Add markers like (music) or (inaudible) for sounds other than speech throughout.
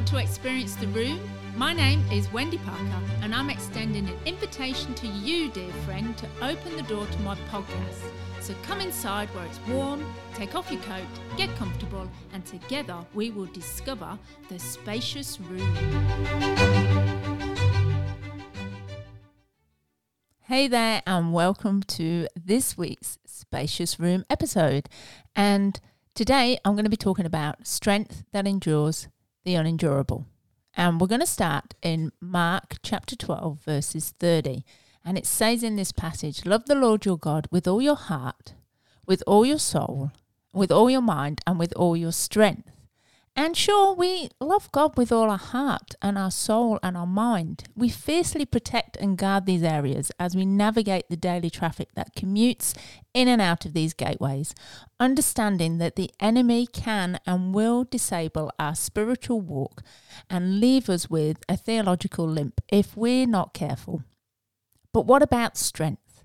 Want to experience the room? My name is Wendy Parker, and I'm extending an invitation to you, dear friend, to open the door to my podcast. So come inside where it's warm, take off your coat, get comfortable, and together we will discover the spacious room. Hey there, and welcome to this week's Spacious Room episode. And today I'm going to be talking about strength that endures the unendurable. And we're going to start in Mark chapter 12, verses 30. And it says in this passage Love the Lord your God with all your heart, with all your soul, with all your mind, and with all your strength. And sure, we love God with all our heart and our soul and our mind. We fiercely protect and guard these areas as we navigate the daily traffic that commutes in and out of these gateways, understanding that the enemy can and will disable our spiritual walk and leave us with a theological limp if we're not careful. But what about strength?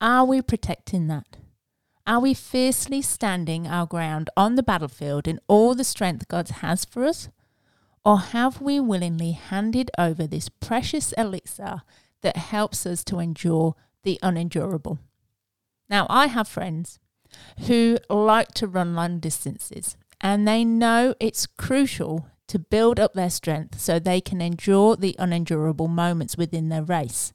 Are we protecting that? Are we fiercely standing our ground on the battlefield in all the strength God has for us? Or have we willingly handed over this precious elixir that helps us to endure the unendurable? Now, I have friends who like to run long distances and they know it's crucial to build up their strength so they can endure the unendurable moments within their race.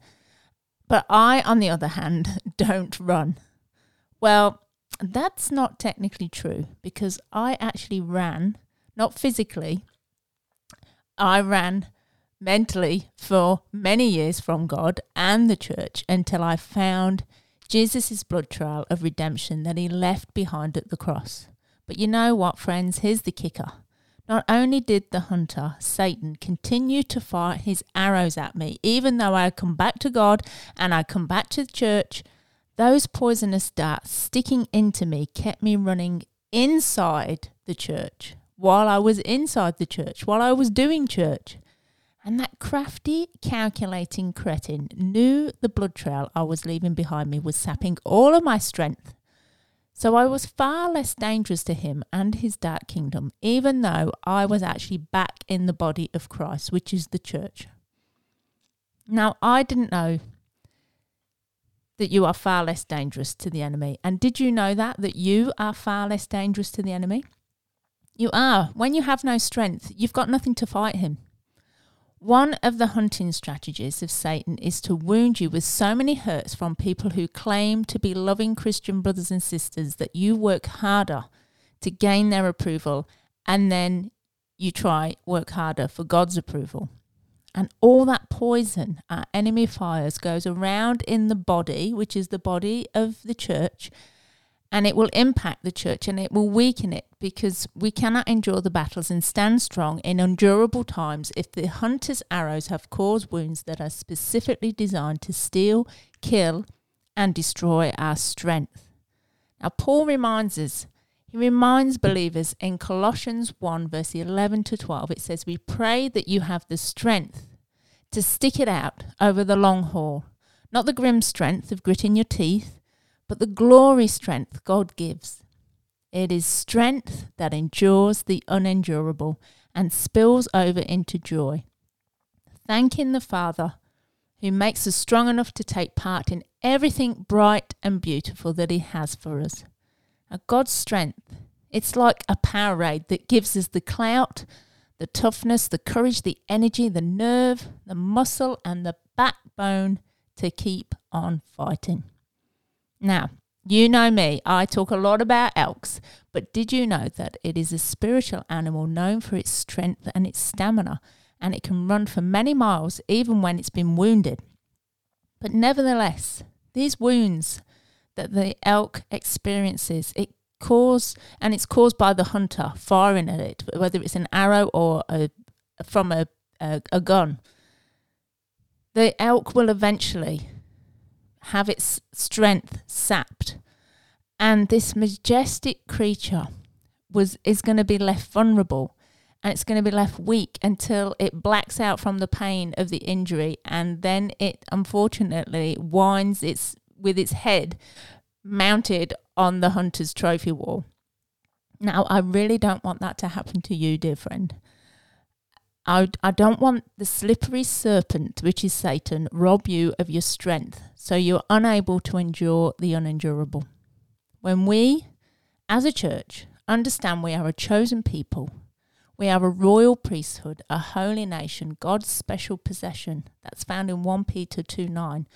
But I, on the other hand, (laughs) don't run. Well, that's not technically true because I actually ran, not physically, I ran mentally for many years from God and the church until I found Jesus' blood trial of redemption that he left behind at the cross. But you know what, friends? Here's the kicker. Not only did the hunter, Satan, continue to fire his arrows at me, even though I come back to God and I come back to the church those poisonous darts sticking into me kept me running inside the church while I was inside the church, while I was doing church. And that crafty, calculating cretin knew the blood trail I was leaving behind me was sapping all of my strength. So I was far less dangerous to him and his dark kingdom, even though I was actually back in the body of Christ, which is the church. Now, I didn't know that you are far less dangerous to the enemy. And did you know that? That you are far less dangerous to the enemy? You are. When you have no strength, you've got nothing to fight him. One of the hunting strategies of Satan is to wound you with so many hurts from people who claim to be loving Christian brothers and sisters that you work harder to gain their approval and then you try work harder for God's approval. And all that poison our enemy fires goes around in the body, which is the body of the church, and it will impact the church and it will weaken it because we cannot endure the battles and stand strong in endurable times if the hunter's arrows have caused wounds that are specifically designed to steal, kill, and destroy our strength. Now, Paul reminds us he reminds believers in Colossians 1, verse 11 to 12, it says, We pray that you have the strength to stick it out over the long haul, not the grim strength of gritting your teeth, but the glory strength God gives. It is strength that endures the unendurable and spills over into joy. Thanking the Father who makes us strong enough to take part in everything bright and beautiful that He has for us. Now, God's strength, it's like a Powerade that gives us the clout, the toughness, the courage, the energy, the nerve, the muscle, and the backbone to keep on fighting. Now, you know me, I talk a lot about elks, but did you know that it is a spiritual animal known for its strength and its stamina, and it can run for many miles even when it's been wounded? But nevertheless, these wounds that the elk experiences. It cause and it's caused by the hunter firing at it, whether it's an arrow or a, from a, a, a gun. The elk will eventually have its strength sapped, and this majestic creature was is going to be left vulnerable and it's going to be left weak until it blacks out from the pain of the injury and then it unfortunately winds its with its head mounted on the hunter's trophy wall. Now, I really don't want that to happen to you, dear friend. I, I don't want the slippery serpent, which is Satan, rob you of your strength so you're unable to endure the unendurable. When we, as a church, understand we are a chosen people, we are a royal priesthood, a holy nation, God's special possession. That's found in 1 Peter 2 9.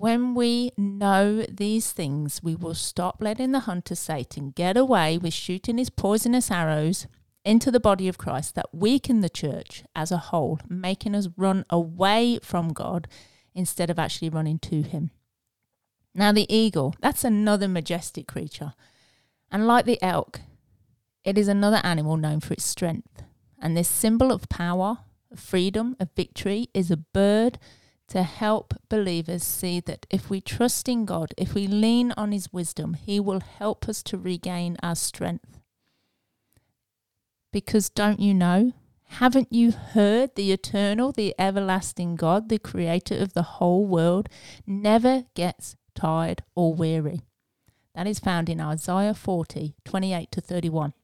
When we know these things, we will stop letting the hunter Satan get away with shooting his poisonous arrows into the body of Christ that weaken the church as a whole, making us run away from God instead of actually running to Him. Now, the eagle, that's another majestic creature. And like the elk, it is another animal known for its strength. And this symbol of power, of freedom, of victory is a bird to help believers see that if we trust in God, if we lean on His wisdom, He will help us to regain our strength. Because don't you know? Haven't you heard the eternal, the everlasting God, the creator of the whole world, never gets tired or weary? That is found in Isaiah 40, 28 to 31.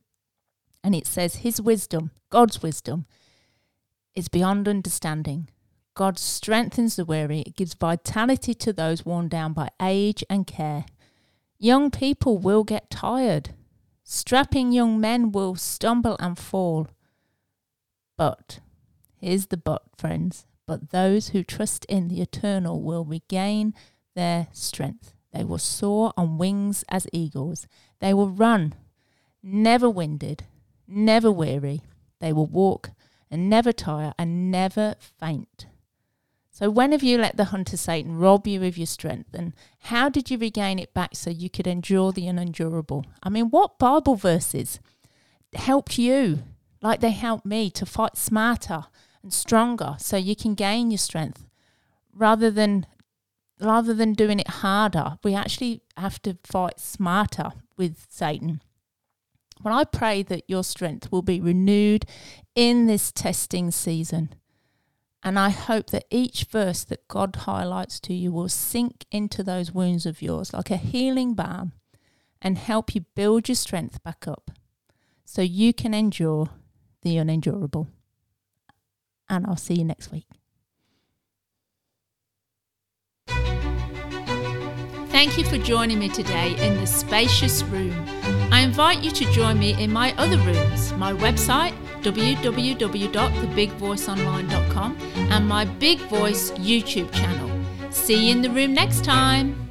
And it says, His wisdom, God's wisdom, is beyond understanding. God strengthens the weary, it gives vitality to those worn down by age and care. Young people will get tired. Strapping young men will stumble and fall. But, here's the but, friends, but those who trust in the eternal will regain their strength. They will soar on wings as eagles. They will run, never winded, never weary. They will walk and never tire and never faint. So, when have you let the hunter Satan rob you of your strength? And how did you regain it back so you could endure the unendurable? I mean, what Bible verses helped you, like they helped me, to fight smarter and stronger so you can gain your strength rather than rather than doing it harder, we actually have to fight smarter with Satan. Well, I pray that your strength will be renewed in this testing season. And I hope that each verse that God highlights to you will sink into those wounds of yours like a healing balm and help you build your strength back up so you can endure the unendurable. And I'll see you next week. Thank you for joining me today in the spacious room. I invite you to join me in my other rooms, my website, www.thebigvoiceonline.com, and my Big Voice YouTube channel. See you in the room next time.